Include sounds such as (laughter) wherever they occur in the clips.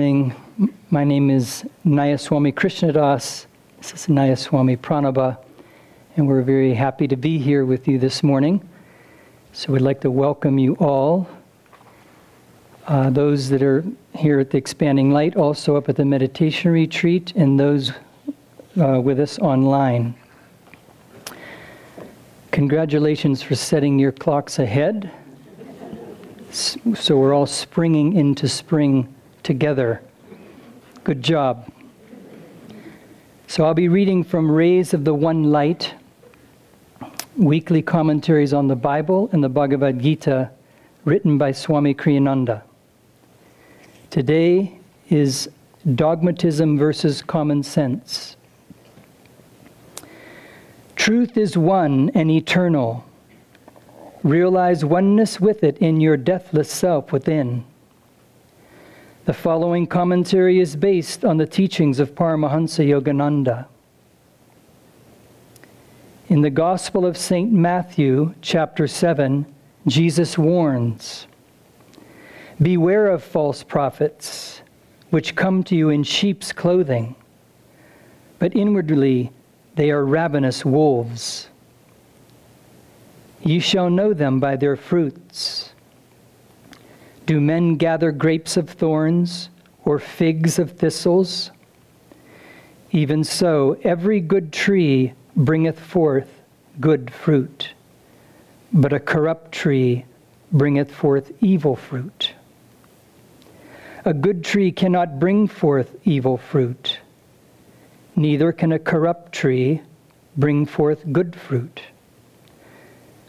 morning. My name is Nayaswami Krishnadas. This is Nayaswami Pranaba, and we're very happy to be here with you this morning. So we'd like to welcome you all. Uh, those that are here at the Expanding Light, also up at the meditation retreat, and those uh, with us online. Congratulations for setting your clocks ahead. So we're all springing into spring together. Good job. So I'll be reading from Rays of the One Light, weekly commentaries on the Bible and the Bhagavad Gita, written by Swami Kriyananda. Today is Dogmatism versus Common Sense. Truth is one and eternal. Realize oneness with it in your deathless self within. The following commentary is based on the teachings of Paramahansa Yogananda. In the Gospel of St. Matthew, chapter 7, Jesus warns Beware of false prophets, which come to you in sheep's clothing, but inwardly they are ravenous wolves. You shall know them by their fruits. Do men gather grapes of thorns or figs of thistles? Even so, every good tree bringeth forth good fruit, but a corrupt tree bringeth forth evil fruit. A good tree cannot bring forth evil fruit, neither can a corrupt tree bring forth good fruit.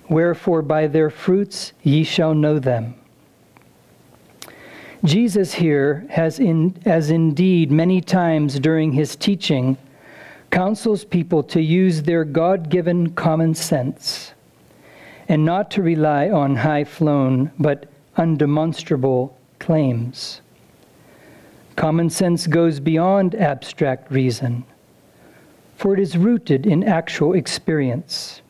Wherefore, by their fruits ye shall know them. Jesus here has in, as indeed many times during his teaching counsels people to use their God-given common sense and not to rely on high-flown but undemonstrable claims. Common sense goes beyond abstract reason, for it is rooted in actual experience.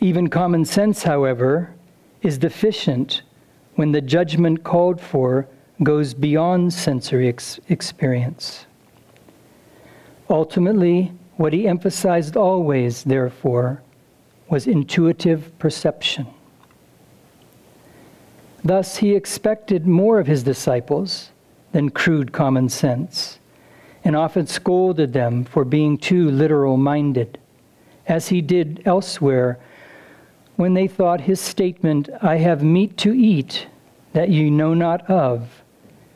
Even common sense, however, is deficient when the judgment called for goes beyond sensory ex- experience. Ultimately, What he emphasized always, therefore, was intuitive perception. Thus, he expected more of his disciples than crude common sense, and often scolded them for being too literal minded, as he did elsewhere when they thought his statement, I have meat to eat that you know not of,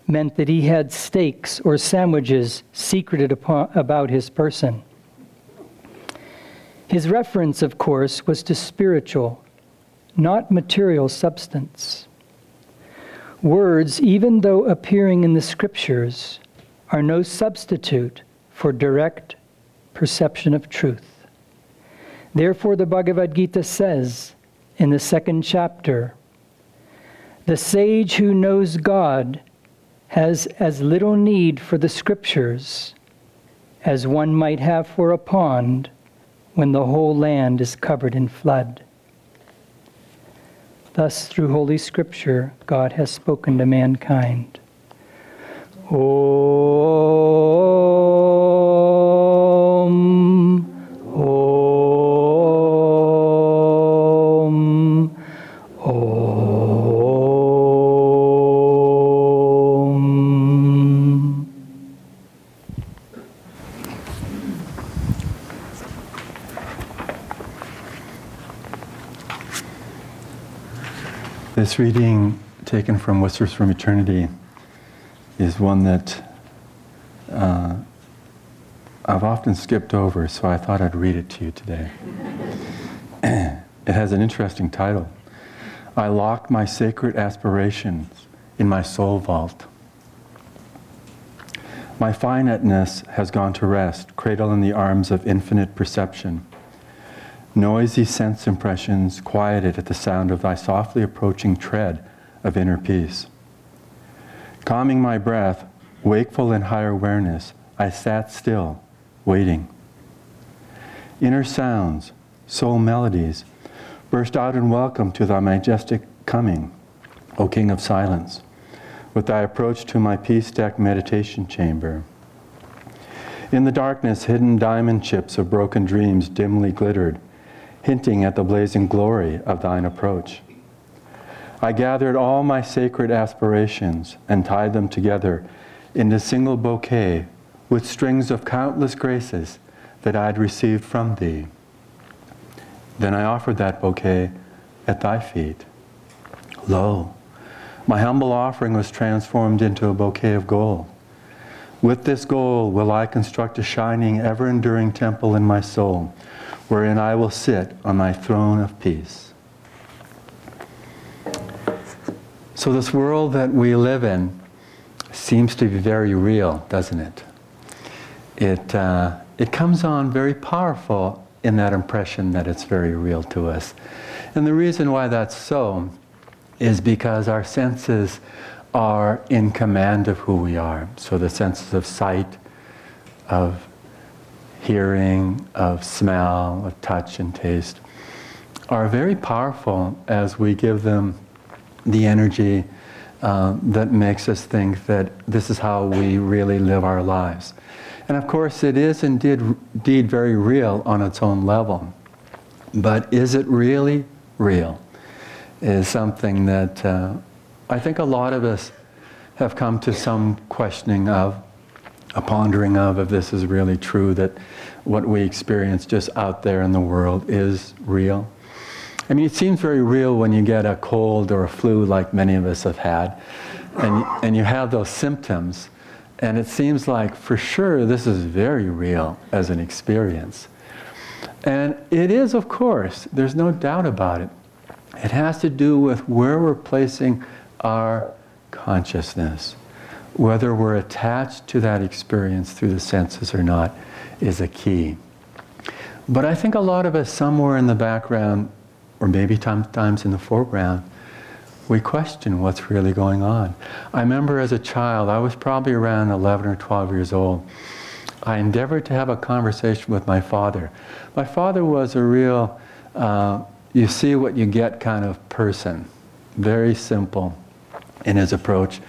meant that he had steaks or sandwiches secreted upon, about his person. His reference, of course, was to spiritual, not material substance. Words, even though appearing in the scriptures, are no substitute for direct perception of truth. Therefore, the Bhagavad Gita says in the second chapter the sage who knows God has as little need for the scriptures as one might have for a pond when the whole land is covered in flood. Thus, through Holy Scripture, God has spoken to mankind. Om, This reading, taken from Whispers from Eternity, is one that uh, I've often skipped over, so I thought I'd read it to you today. it has an interesting title I Lock My Sacred Aspirations in My Soul Vault. My finiteness has gone to rest, cradled in the arms of infinite perception. Noisy sense impressions quieted at the sound of thy softly approaching tread of inner peace. Calming my breath, wakeful in higher awareness, I sat still, waiting. Inner sounds, soul melodies, burst out in welcome to thy majestic coming, O King of Silence, with thy approach to my peace deck meditation chamber. In the darkness, hidden diamond chips of broken dreams dimly glittered, hinting at the blazing glory of thine approach. I gathered all my sacred aspirations and tied them together in a single bouquet with strings of countless graces that I had received from thee. Then I offered that bouquet at thy feet. Lo, my humble offering was transformed into a bouquet of gold. With this gold will I construct a shining, ever enduring temple in my soul, wherein I will sit on my throne of peace. So, this world that we live in seems to be very real, doesn't it? It, uh, it comes on very powerful in that impression that it's very real to us. And the reason why that's so is because our senses are in command of who we are. So, the senses of sight, of hearing, of smell, of touch, and taste are very powerful as we give them the energy uh, that makes us think that this is how we really live our lives. And of course, it is indeed, indeed very real on its own level. But is it really real? Is something that uh, I think a lot of us have come to some questioning of, a pondering of, if this is really true, that what we experience just out there in the world is real. I mean, it seems very real when you get a cold or a flu, like many of us have had, and, and you have those symptoms, and it seems like for sure this is very real as an experience. And it is, of course, there's no doubt about it. It has to do with where we're placing our consciousness. Whether we're attached to that experience through the senses or not is a key. But I think a lot of us, somewhere in the background, or maybe sometimes in the foreground, we question what's really going on. I remember as a child, I was probably around 11 or 12 years old. I endeavored to have a conversation with my father. My father was a real, uh, you see what you get kind of person, very simple in his approach,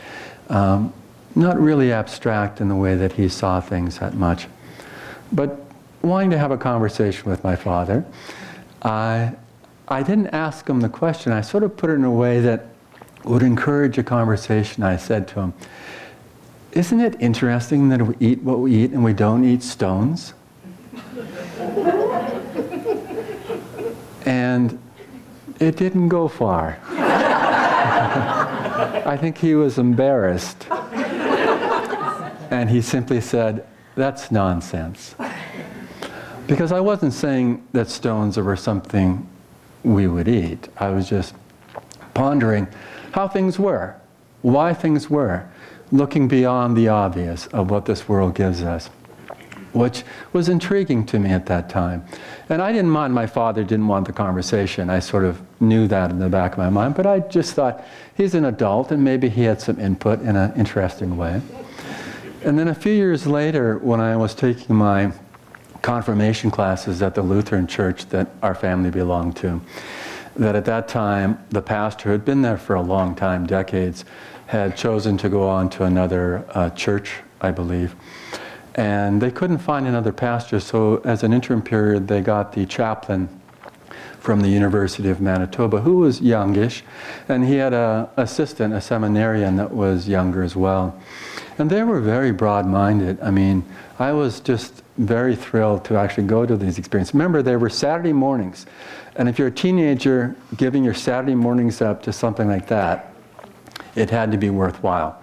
um, not really abstract in the way that he saw things that much. But wanting to have a conversation with my father, I, I didn't ask him the question. I sort of put it in a way that would encourage a conversation. I said to him, Isn't it interesting that we eat what we eat and we don't eat stones? (laughs) and it didn't go far. (laughs) I think he was embarrassed. And he simply said, That's nonsense. Because I wasn't saying that stones were something we would eat. I was just pondering how things were, why things were, looking beyond the obvious of what this world gives us, which was intriguing to me at that time. And I didn't mind my father didn't want the conversation. I sort of knew that in the back of my mind, but I just thought he's an adult and maybe he had some input in an interesting way. And then a few years later, when I was taking my confirmation classes at the Lutheran church that our family belonged to. That at that time, the pastor who had been there for a long time, decades, had chosen to go on to another uh, church, I believe. And they couldn't find another pastor, so as an interim period, they got the chaplain from the University of Manitoba, who was youngish, and he had an assistant, a seminarian that was younger as well. And they were very broad minded. I mean, I was just very thrilled to actually go to these experiences. Remember, they were Saturday mornings. And if you're a teenager giving your Saturday mornings up to something like that, it had to be worthwhile.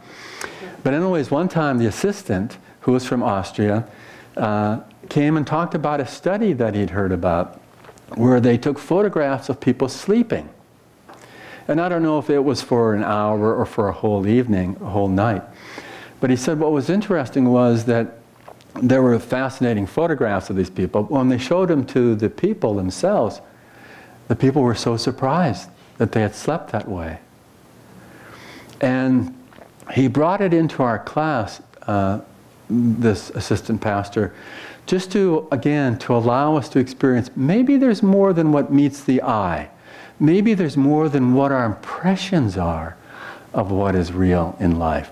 But, anyways, one time the assistant, who was from Austria, uh, came and talked about a study that he'd heard about where they took photographs of people sleeping. And I don't know if it was for an hour or for a whole evening, a whole night. But he said what was interesting was that there were fascinating photographs of these people. When they showed them to the people themselves, the people were so surprised that they had slept that way. And he brought it into our class, uh, this assistant pastor, just to, again, to allow us to experience maybe there's more than what meets the eye. Maybe there's more than what our impressions are of what is real in life.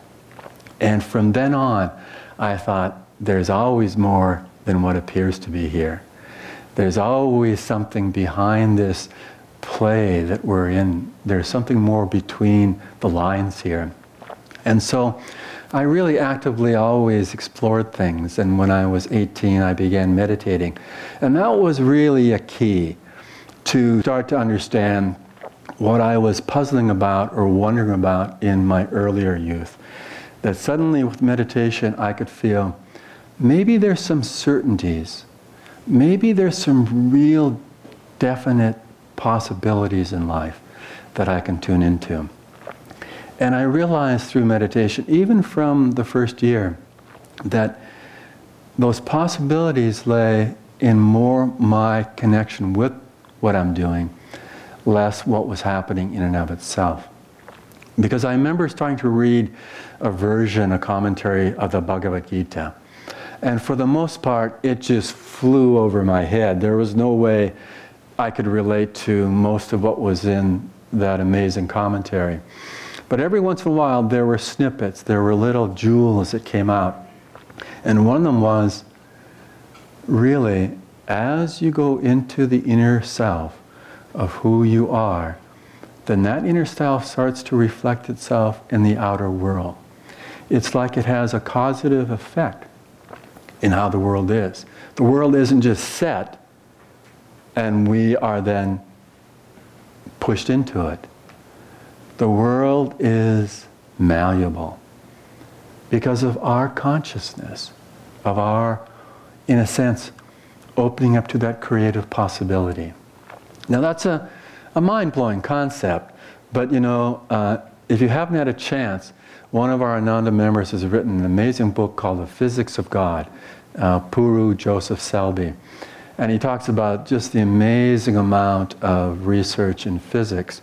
And from then on, I thought, there's always more than what appears to be here. There's always something behind this play that we're in. There's something more between the lines here. And so I really actively always explored things. And when I was 18, I began meditating. And that was really a key to start to understand what I was puzzling about or wondering about in my earlier youth. That suddenly, with meditation, I could feel maybe there's some certainties, maybe there's some real definite possibilities in life that I can tune into. And I realized through meditation, even from the first year, that those possibilities lay in more my connection with what I'm doing, less what was happening in and of itself. Because I remember starting to read a version, a commentary of the Bhagavad Gita. And for the most part, it just flew over my head. There was no way I could relate to most of what was in that amazing commentary. But every once in a while, there were snippets, there were little jewels that came out. And one of them was really, as you go into the inner self of who you are, then that inner self starts to reflect itself in the outer world. It's like it has a causative effect in how the world is. The world isn't just set and we are then pushed into it. The world is malleable because of our consciousness, of our, in a sense, opening up to that creative possibility. Now, that's a, a mind blowing concept, but you know, uh, if you haven't had a chance, one of our Ananda members has written an amazing book called The Physics of God, uh, Puru Joseph Selbie. And he talks about just the amazing amount of research in physics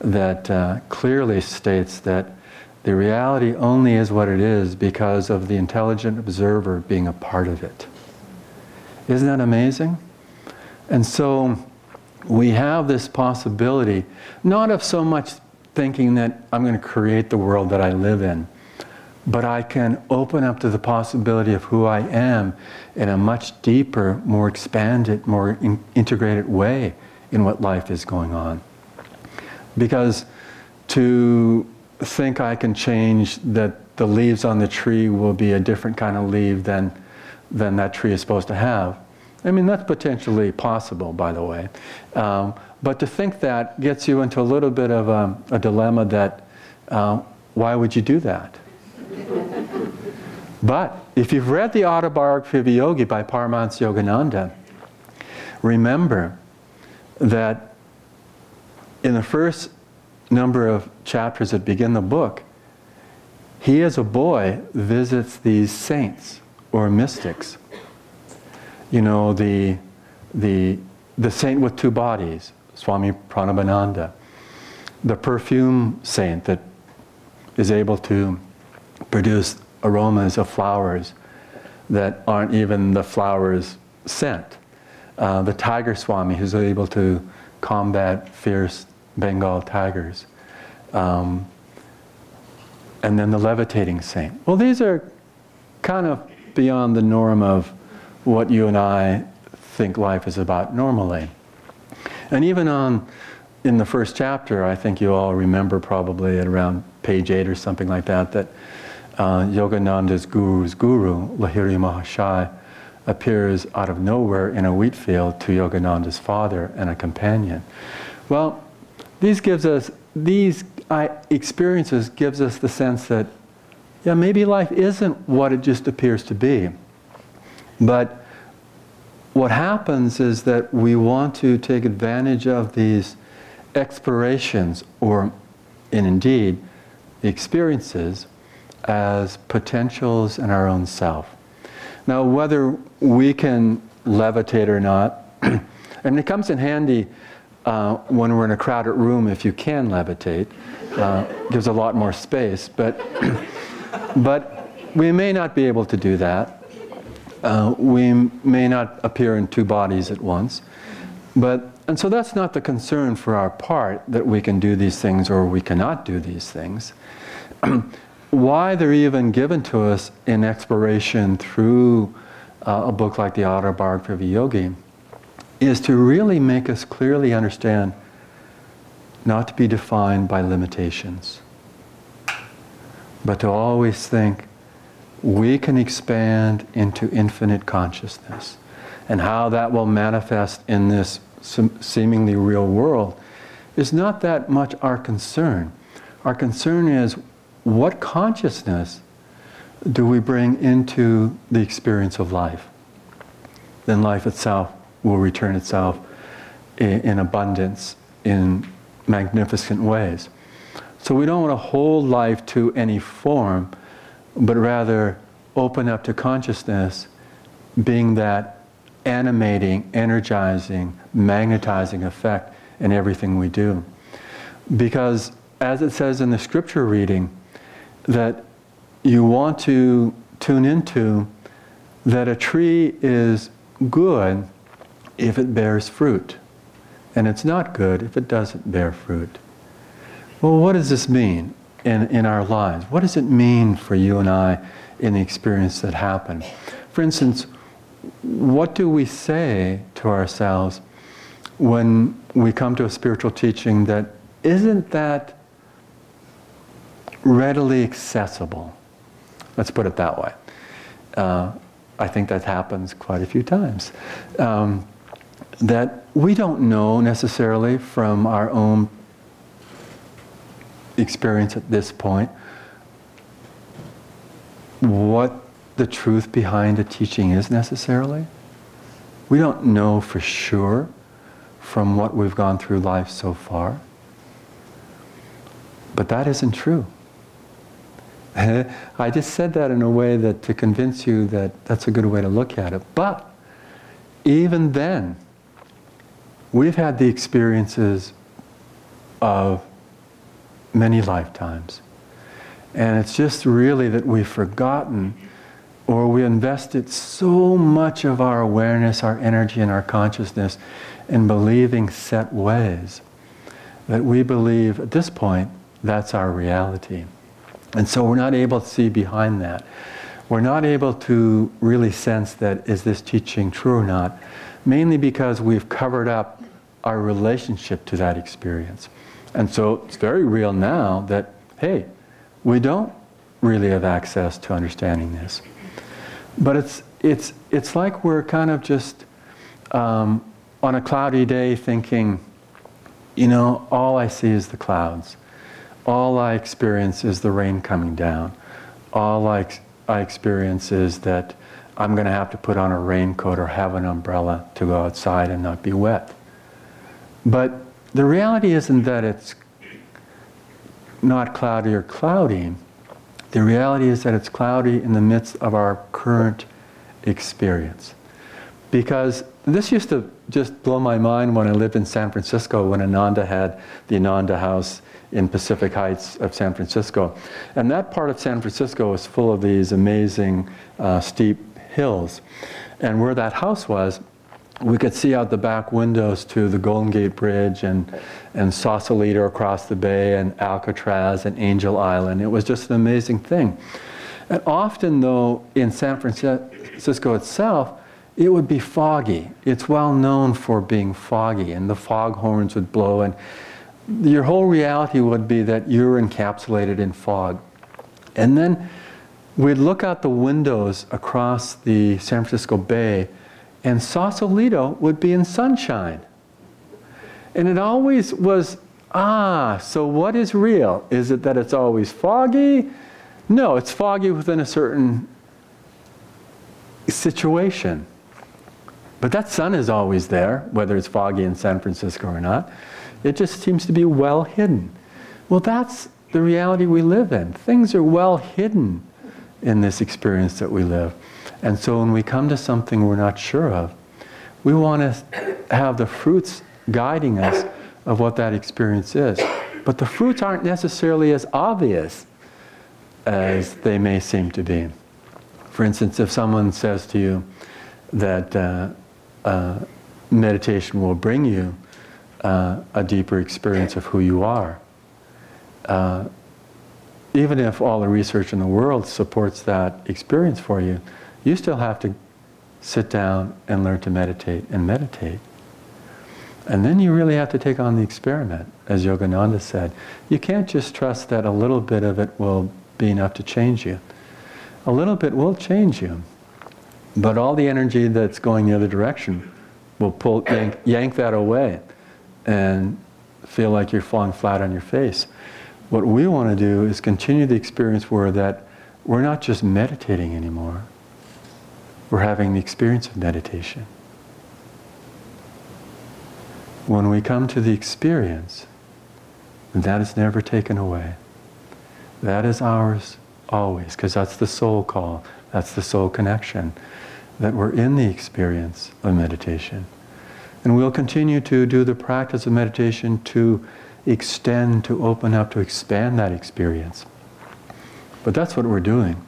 that uh, clearly states that the reality only is what it is because of the intelligent observer being a part of it. Isn't that amazing? And so we have this possibility, not of so much thinking that I'm going to create the world that I live in, but I can open up to the possibility of who I am in a much deeper, more expanded, more in integrated way in what life is going on. Because to think I can change that the leaves on the tree will be a different kind of leaf than, than that tree is supposed to have. I mean, that's potentially possible, by the way. Um, but to think that gets you into a little bit of a, a dilemma that uh, why would you do that? (laughs) but if you've read the autobiography of a yogi by Paramahansa Yogananda, remember that in the first number of chapters that begin the book, he as a boy visits these saints or mystics. You know, the, the, the saint with two bodies, Swami Pranabananda, the perfume saint that is able to produce aromas of flowers that aren't even the flowers scent. Uh, the tiger swami who's able to combat fierce Bengal tigers. Um, and then the levitating saint. Well, these are kind of beyond the norm of what you and I think life is about normally. And even on in the first chapter, I think you all remember probably at around page eight or something like that, that uh, Yogananda's guru's guru, Lahiri Mahashai, appears out of nowhere in a wheat field to Yogananda's father and a companion. Well, these gives us these experiences gives us the sense that yeah maybe life isn't what it just appears to be but what happens is that we want to take advantage of these explorations or and indeed experiences as potentials in our own self now whether we can levitate or not (clears throat) and it comes in handy uh, when we're in a crowded room, if you can levitate, uh, gives a lot more space. But, (clears throat) but we may not be able to do that. Uh, we may not appear in two bodies at once. But, and so that's not the concern for our part that we can do these things or we cannot do these things. (clears throat) Why they're even given to us in exploration through uh, a book like the Autobiography of a Yogi is to really make us clearly understand not to be defined by limitations, but to always think we can expand into infinite consciousness. And how that will manifest in this seemingly real world is not that much our concern. Our concern is what consciousness do we bring into the experience of life? Then life itself will return itself in, abundance in magnificent ways. So we don't want to hold life to any form, but rather open up to consciousness being that animating, energizing, magnetizing effect in everything we do. Because as it says in the scripture reading, that you want to tune into that a tree is good if it bears fruit. And it's not good if it doesn't bear fruit. Well, what does this mean in, in our lives? What does it mean for you and I in the experience that happened? For instance, what do we say to ourselves when we come to a spiritual teaching that isn't that readily accessible? Let's put it that way. Uh, I think that happens quite a few times. Um, that we don't know necessarily from our own experience at this point what the truth behind a teaching is necessarily. We don't know for sure from what we've gone through life so far. But that isn't true. (laughs) I just said that in a way that to convince you that that's a good way to look at it. But even then, We've had the experiences of many lifetimes. And it's just really that we've forgotten or we invested so much of our awareness, our energy, and our consciousness in believing set ways that we believe at this point that's our reality. And so we're not able to see behind that. We're not able to really sense that is this teaching true or not, mainly because we've covered up our relationship to that experience. And so it's very real now that, hey, we don't really have access to understanding this. But it's, it's, it's like we're kind of just um, on a cloudy day thinking, you know, all I see is the clouds. All I experience is the rain coming down. All I, I experience is that I'm going to have to put on a raincoat or have an umbrella to go outside and not be wet. But the reality isn't that it's not cloudy or cloudy. The reality is that it's cloudy in the midst of our current experience. Because this used to just blow my mind when I lived in San Francisco when Ananda had the Ananda House in Pacific Heights of San Francisco. And that part of San Francisco was full of these amazing uh, steep hills. And where that house was, we could see out the back windows to the Golden Gate Bridge and, and Sausalito across the bay and Alcatraz and Angel Island. It was just an amazing thing. And often, though, in San Francisco itself, it would be foggy. It's well known for being foggy, and the fog horns would blow, and your whole reality would be that you're encapsulated in fog. And then we'd look out the windows across the San Francisco Bay and Sausalito would be in sunshine. And it always was, ah, so what is real? Is it that it's always foggy? No, it's foggy within a certain situation. But that sun is always there, whether it's foggy in San Francisco or not. It just seems to be well hidden. Well, that's the reality we live in. Things are well hidden in this experience that we live. And so when we come to something we're not sure of, we want to have the fruits guiding us of what that experience is. But the fruits aren't necessarily as obvious as they may seem to be. For instance, if someone says to you that uh, uh, meditation will bring you uh, a deeper experience of who you are, uh, even if all the research in the world supports that experience for you, you still have to sit down and learn to meditate and meditate. And then you really have to take on the experiment, as Yogananda said. You can't just trust that a little bit of it will be enough to change you. A little bit will change you. But all the energy that's going the other direction will pull, yank, yank that away and feel like you're falling flat on your face. What we want to do is continue the experience where that we're not just meditating anymore we're having the experience of meditation. When we come to the experience, that is never taken away. That is ours always, because that's the soul call, that's the soul connection, that we're in the experience of meditation. And we'll continue to do the practice of meditation to extend, to open up, to expand that experience. But that's what we're doing.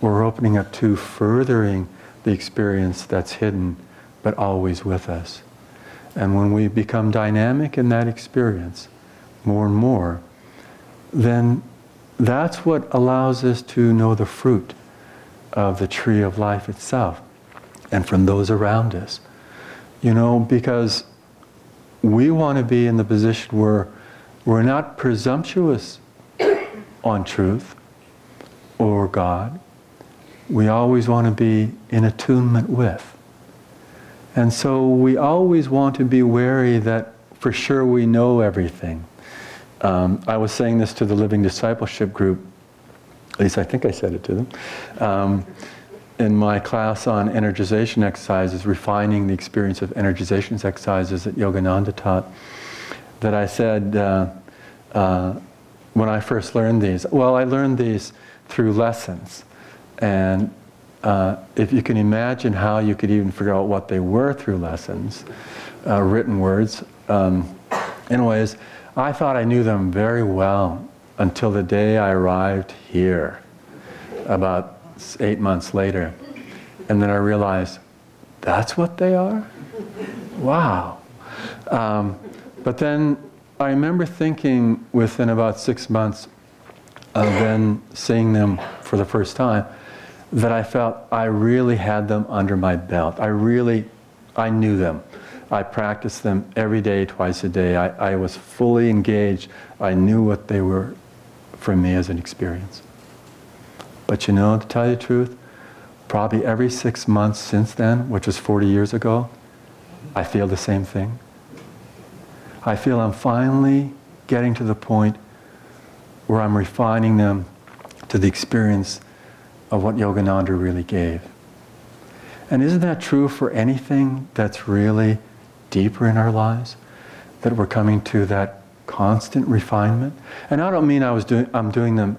We're opening up to furthering the experience that's hidden but always with us. And when we become dynamic in that experience more and more, then that's what allows us to know the fruit of the tree of life itself and from those around us. You know, because we want to be in the position where we're not presumptuous (coughs) on truth or God, we always want to be in attunement with. And so we always want to be wary that for sure we know everything. Um, I was saying this to the Living Discipleship group, at least I think I said it to them, um, in my class on energization exercises, refining the experience of energization exercises that Yogananda taught, that I said uh, uh, when I first learned these, well, I learned these through lessons. And uh, if you can imagine how you could even figure out what they were through lessons, uh, written words. Um, anyways, I thought I knew them very well until the day I arrived here, about eight months later. And then I realized, that's what they are? Wow. Um, but then I remember thinking within about six months, of then seeing them for the first time that I felt I really had them under my belt. I really, I knew them. I practiced them every day, twice a day. I, I was fully engaged. I knew what they were for me as an experience. But you know, to tell you the truth, probably every six months since then, which was 40 years ago, I feel the same thing. I feel I'm finally getting to the point where I'm refining them to the experience of what Yogananda really gave. And isn't that true for anything that's really deeper in our lives? That we're coming to that constant refinement? And I don't mean I was doing, I'm doing them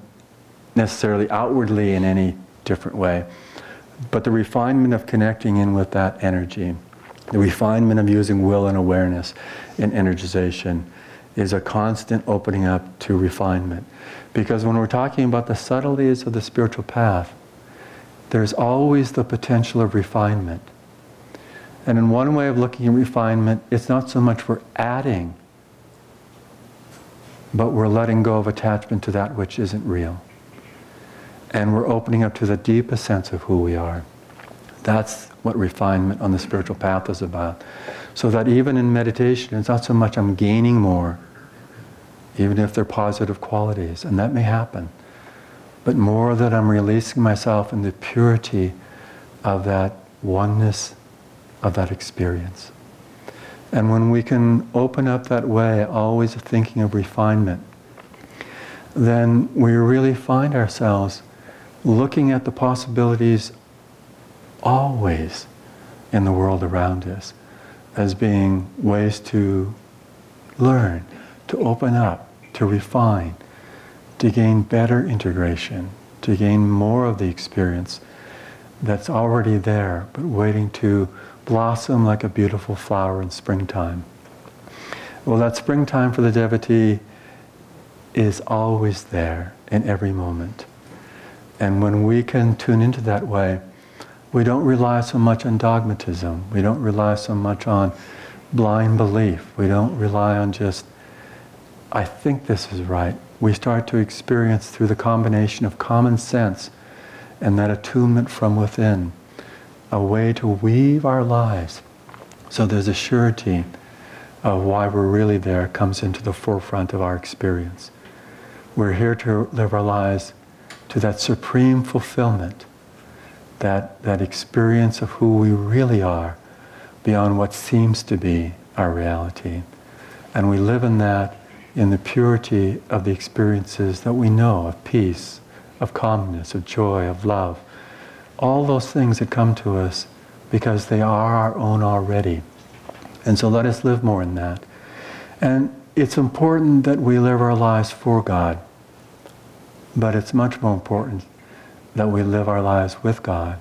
necessarily outwardly in any different way, but the refinement of connecting in with that energy, the refinement of using will and awareness in energization is a constant opening up to refinement. Because when we're talking about the subtleties of the spiritual path, there's always the potential of refinement. And in one way of looking at refinement, it's not so much we're adding, but we're letting go of attachment to that which isn't real. And we're opening up to the deepest sense of who we are. That's what refinement on the spiritual path is about. So that even in meditation, it's not so much I'm gaining more, even if they're positive qualities, and that may happen, but more that I'm releasing myself in the purity of that oneness of that experience. And when we can open up that way, always thinking of refinement, then we really find ourselves looking at the possibilities always in the world around us as being ways to learn, to open up, to refine, to gain better integration, to gain more of the experience that's already there, but waiting to blossom like a beautiful flower in springtime. Well, that springtime for the devotee is always there in every moment. And when we can tune into that way, we don't rely so much on dogmatism. We don't rely so much on blind belief. We don't rely on just, I think this is right. We start to experience through the combination of common sense and that attunement from within a way to weave our lives so there's a surety of why we're really there comes into the forefront of our experience. We're here to live our lives to that supreme fulfillment, that, that experience of who we really are beyond what seems to be our reality. And we live in that in the purity of the experiences that we know of peace, of calmness, of joy, of love, all those things that come to us because they are our own already. And so let us live more in that. And it's important that we live our lives for God, but it's much more important that we live our lives with God,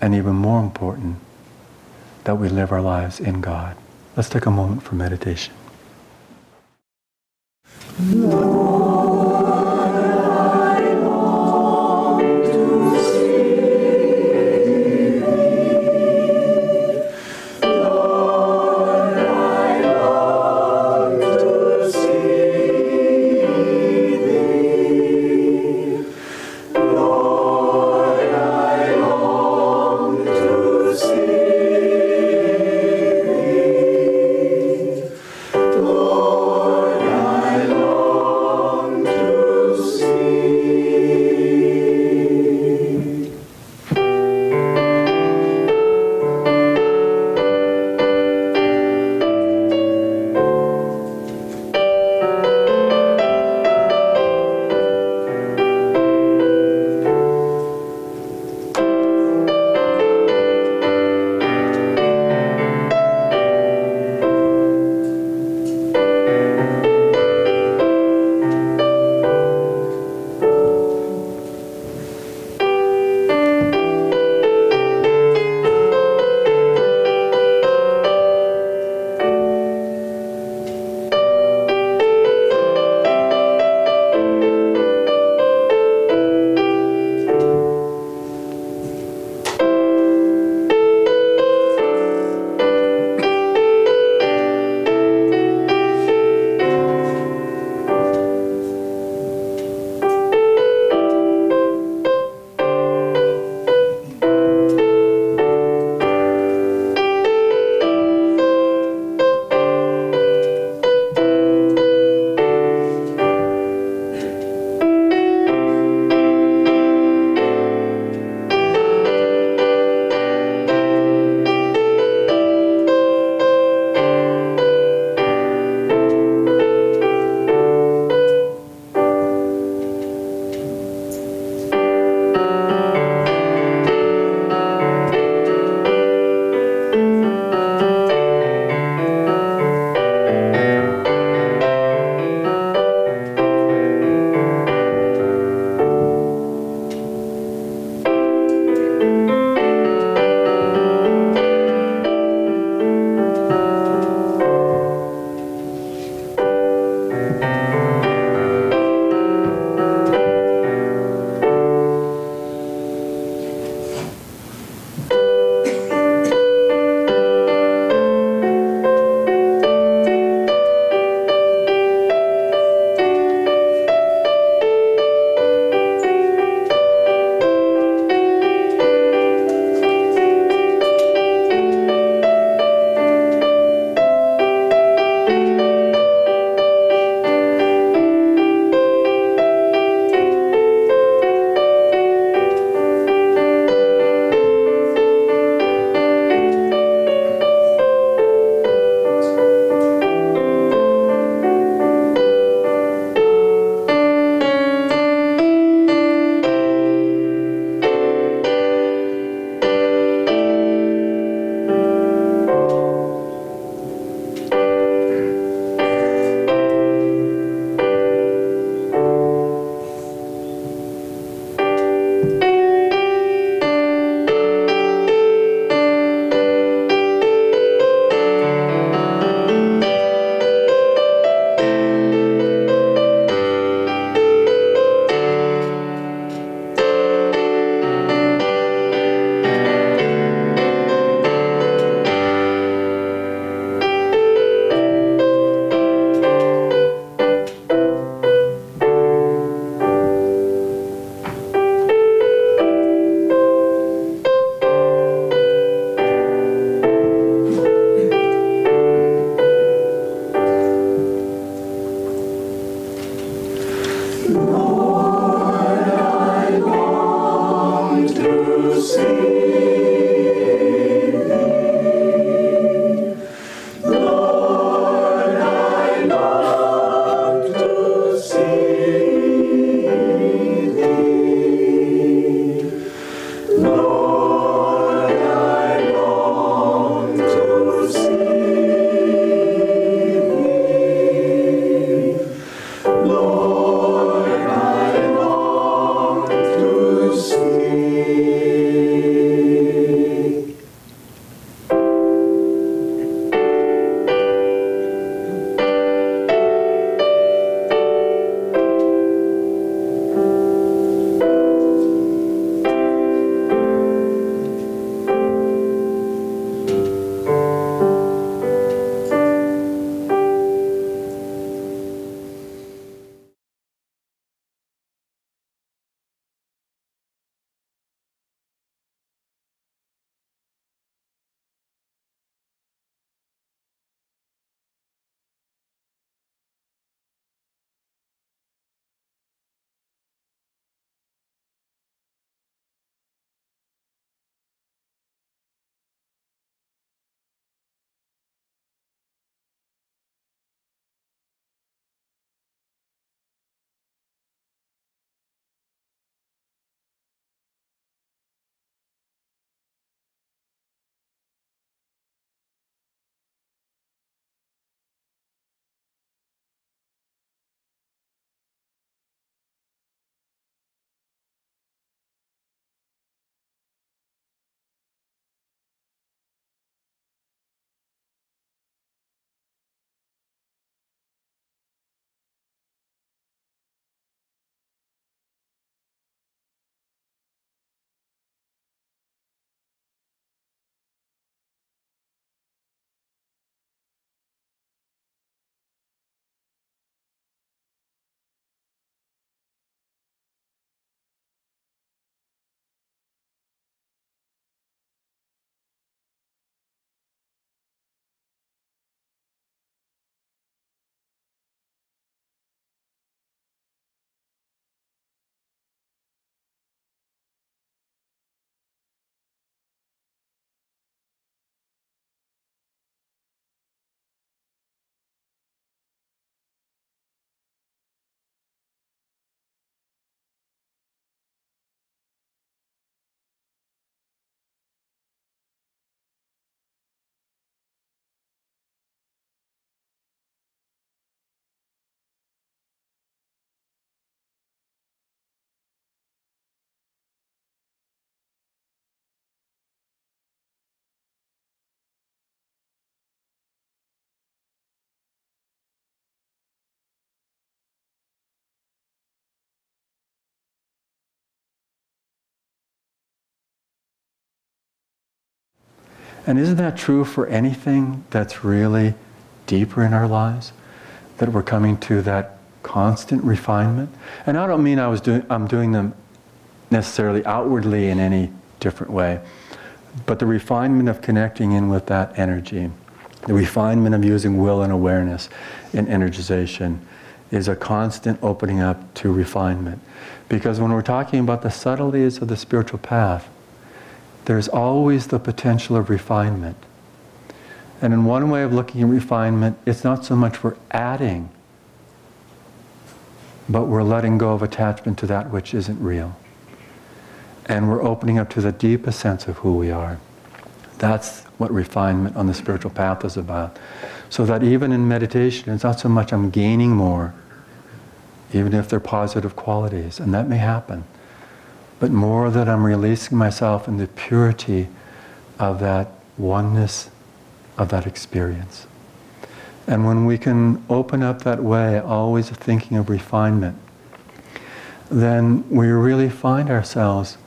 and even more important, that we live our lives in God. Let's take a moment for meditation. Whoa. And isn't that true for anything that's really deeper in our lives? That we're coming to that constant refinement? And I don't mean I was doing, I'm doing them necessarily outwardly in any different way, but the refinement of connecting in with that energy, the refinement of using will and awareness in energization is a constant opening up to refinement. Because when we're talking about the subtleties of the spiritual path, there's always the potential of refinement. And in one way of looking at refinement, it's not so much we're adding, but we're letting go of attachment to that which isn't real. And we're opening up to the deepest sense of who we are. That's what refinement on the spiritual path is about. So that even in meditation, it's not so much I'm gaining more, even if they're positive qualities, and that may happen but more that I'm releasing myself in the purity of that oneness of that experience. And when we can open up that way, always thinking of refinement, then we really find ourselves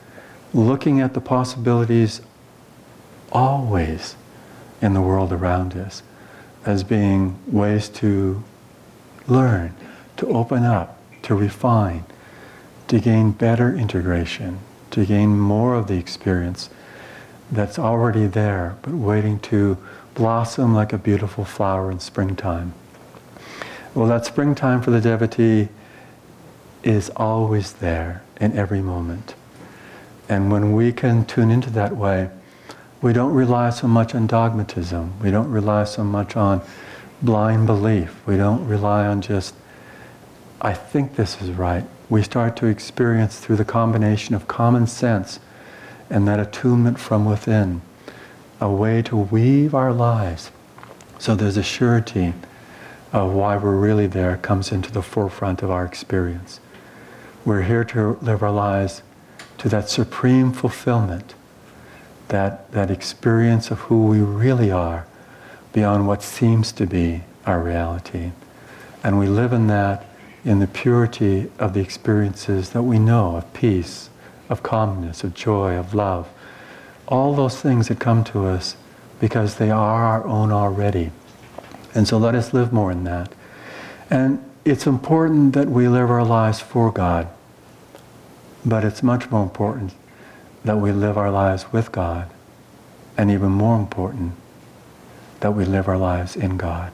looking at the possibilities always in the world around us as being ways to learn, to open up, to refine, to gain better integration, to gain more of the experience that's already there, but waiting to blossom like a beautiful flower in springtime. Well, that springtime for the devotee is always there in every moment. And when we can tune into that way, we don't rely so much on dogmatism. We don't rely so much on blind belief. We don't rely on just, I think this is right we start to experience through the combination of common sense and that attunement from within a way to weave our lives so there's a surety of why we're really there comes into the forefront of our experience. We're here to live our lives to that supreme fulfillment, that, that experience of who we really are beyond what seems to be our reality. And we live in that in the purity of the experiences that we know of peace, of calmness, of joy, of love. All those things that come to us because they are our own already. And so let us live more in that. And it's important that we live our lives for God, but it's much more important that we live our lives with God, and even more important, that we live our lives in God.